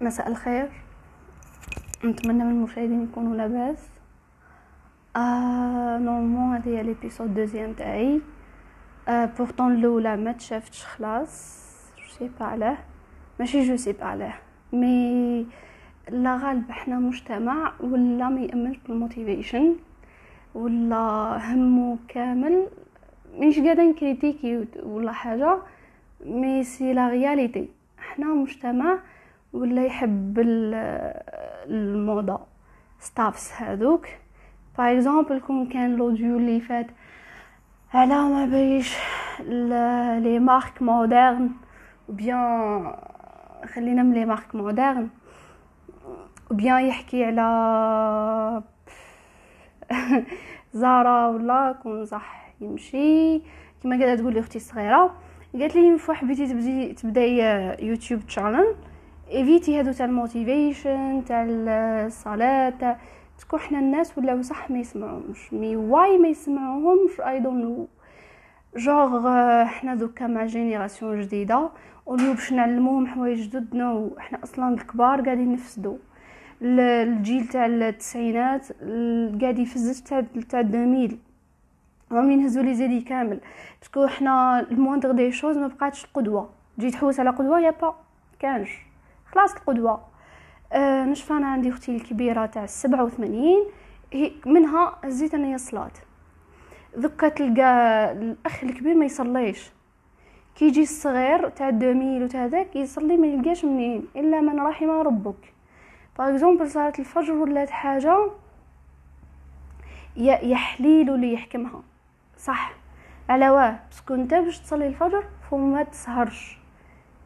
مساء الخير. نتمنى من المشاهدين يكونوا لاباس. آه normalement هذه هي l'épisode deuxième تاعي. آه pourtant الأولى ما تشافتش خلاص. sais pas علاه. ماشي je sais pas علاه. mais الله غالب حنا مجتمع ولا ما يأمنش بال motivation ولا همو كامل. مش قاعدة نكريتيكي ولا حاجة. مي سي لا رياليتي حنا مجتمع ولا يحب الموضة. ستافس هذوك. باغ اكزومبل كون كان لوديو اللي فات على ما بيش لي مارك مودرن بيان خلينا من لي مارك مودرن بيان يحكي على زارا ولا كون صح يمشي. كما قاعدة تقول لي أختي الصغيرة قالت لي فوا حبيتي تبدي تبداي يوتيوب تشانل إيفيتي هادو تاع الموتيفيشن تاع الصلاة تاع تكون حنا الناس ولا صح ما يسمعوهمش. مي واي ما يسمعوهمش اي دون نو جوغ حنا دوكا مع جينيراسيون جديدة اوليو باش نعلموهم حوايج جدد نو حنا أصلا الكبار قاعدين نفسدو. الجيل تاع التسعينات قاعد يفزت تاع تاع 2000 راهم ينهزوا لي زيدي كامل. باسكو حنا الموندغ دي شوز ما بقاتش القدوة. تجي تحوس على قدوة يا با كانش. خلاص القدوة. آه نشفى أنا عندي أختي الكبيرة تاع السبعة هي منها هزيت انايا الصلاه ذكا تلقى الأخ الكبير ما يصليش. كي يجي الصغير تاع 2000 وتاع هذاك يصلي ما يلقاش منين إلا من رحم ربك. par exemple صلاه الفجر ولات حاجة يحليل اللي يحكمها. صح. على واه parce que انت باش تصلي الفجر فما تسهرش.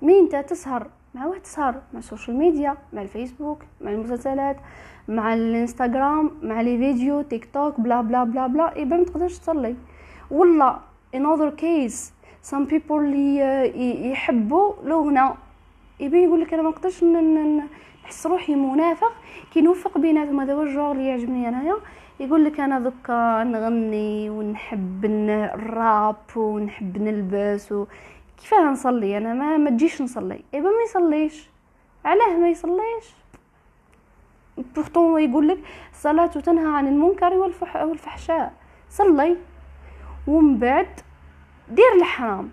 مين انت تسهر؟ مع واحد تسهر مع ال social media مع الفيسبوك مع المسلسلات مع الانستغرام مع les vidéos TikTok bla bla bla bla et ben ما تقدرش تصلي. ولا other case some people اللي يحبوا لغنا يبي يقول لك أنا ما نقدرش نحس روحي منافق. كي نوفق بيناتهم هذا هو الجور اللي يعجبني أنايا. يقول لك أنا دوكا نغني ونحب الراب ونحب نلبس و كيفاه نصلي؟ أنا ما ما تجيش نصلي. ايبا ما يصليش. علاه ما يصليش. بورتون يقول لك الصلاة تنهى عن المنكر والفحشاء. صلي. ومن بعد دير الحرام.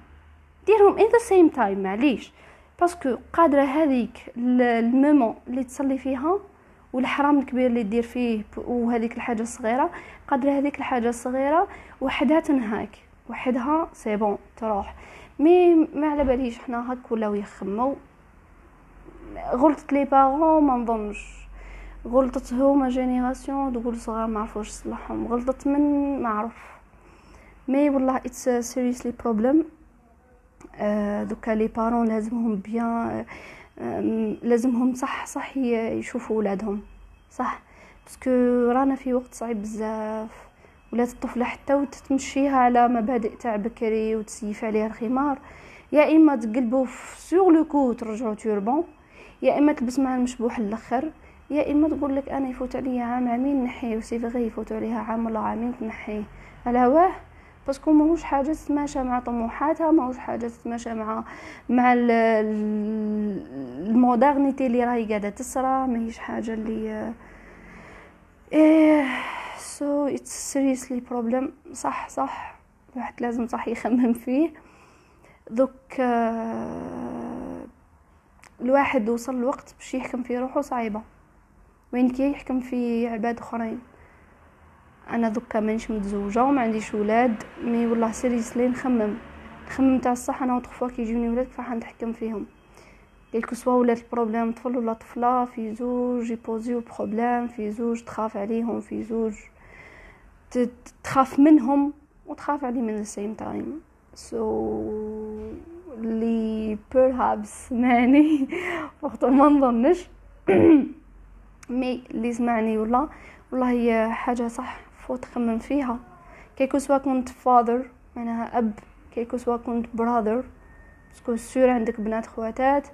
ديرهم in the same time معليش. parce que قادرة هذيك ال moment اللي تصلي فيها والحرام الكبير اللي دير فيه وهذيك الحاجة الصغيرة قادرة هذيك الحاجة الصغيرة وحدها تنهاك. وحدها c'est bon تروح. mais ما على باليش حنا هاك ولاو يخمو. غلطت les parents ما نظنش. غلطت هما génération تقول صغار ما عرفوش يصلحهم غلطت من ما عرف. mais والله it's seriously problem دوكا les parents لازمهم bien لازمهم صح صح يشوفوا ولادهم. صح. parce que رانا في وقت صعيب بزاف. ولات الطفله حتى وتتمشيها على مبادئ تاع بكري وتسيف عليها الخمار. يا إما تقلبوا sur le coup ترجعوا turban يا إما تلبس مع المشبوح الأخر يا إما تقول لك أنا يفوت عليا عام عامين نحيه و c'est vrai يفوت عليها عام ولا عامين تنحيه على واه؟ parce que ماهوش حاجة تتماشى مع طموحاتها ماهوش حاجة تتماشى مع مع ال modernité اللي راهي قاعدة تسرى ماهيش حاجة اللي إيه. so it's seriously problem صح صح. الواحد لازم صح يخمم فيه. دوك الواحد وصل الوقت باش يحكم في روحه صعيبة. وين كي يحكم في عباد أخرين. أنا دوكا مانيش متزوجة وما عنديش ولاد mais والله seriously نخمم. نخمم تاع الصح أنا وطفوا كي يجوني ولاد كيفاش نتحكم فيهم. quel que soit ولات ال problème طفل ولا طفله في زوج يبوزيو problème في زوج تخاف عليهم في زوج تخاف منهم وتخاف عليه من ال same time so اللي perhaps ماني وقت ما نظنش مي اللي سمعني ولا والله هي حاجة صح فوت تخمم فيها كيكو سوا كنت فاذر معناها اب كيكو سوا كنت براذر باسكو سور عندك بنات خواتات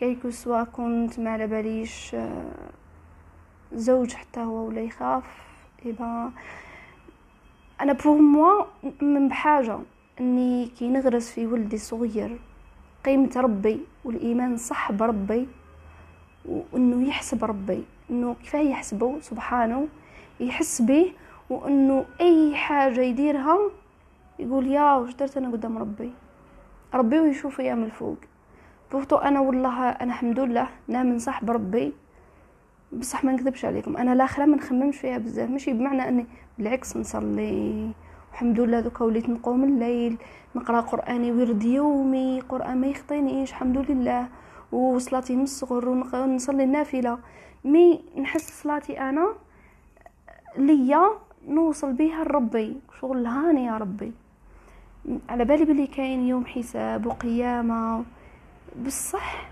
كيكو سوا كنت ما على باليش زوج حتى هو ولا يخاف يبا أنا بوغ موا من بحاجة إني كي نغرس في ولدي الصغير قيمة ربي والإيمان صح بربي وإنه يحسب ربي إنه كفايه يحسبه؟ سبحانه يحس به وإنه أي حاجة يديرها يقول يا وش درت أنا قدام ربي؟ ربي ويشوف يا من الفوق بوقتو أنا والله أنا الحمد لله نامن صح بربي بصح ما نكذبش عليكم أنا الاخره ما نخممش فيها بزاف. ماشي بمعنى أني بالعكس نصلي. الحمد لله دوكا وليت نقوم الليل نقرأ قرآني ورد يومي قرآن ما يخطينيش الحمد لله. وصلاتي من الصغر ونصلي النافلة. مي نحس صلاتي أنا ليا نوصل بيها لربي شغل هاني يا ربي. على بالي بلي كاين يوم حساب وقيامة بصح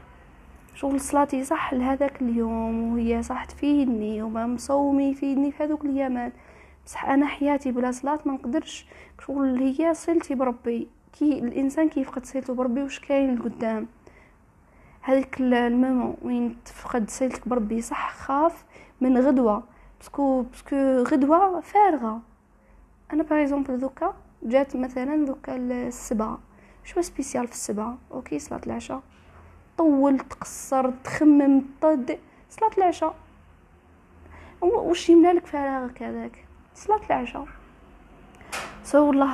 شغل صلاتي صح لهذاك اليوم وهي صح تفيدني وما مصومي يفيدني في هذوك الايامات بصح أنا حياتي بلا صلاة ما نقدرش. شغل هي صلتي بربي. كي الإنسان كيفقد صلته بربي واش كاين لقدام؟ هذيك ال moment وين تفقد صلتك بربي صح خاف من غدوة. parce que parce que غدوة فارغة. أنا par دوكا جات مثلا دوكا السبعة. شو spécial في السبعة؟ OK صلاة العشاء. طول تقصر تخمم طد صلاة العشاء. وش يملا لك فراغك هذاك؟ صلاة العشاء. so والله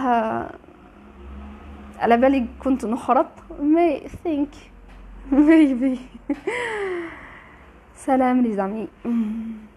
على بالي كنت نخرط. mais think maybe سلام les amis.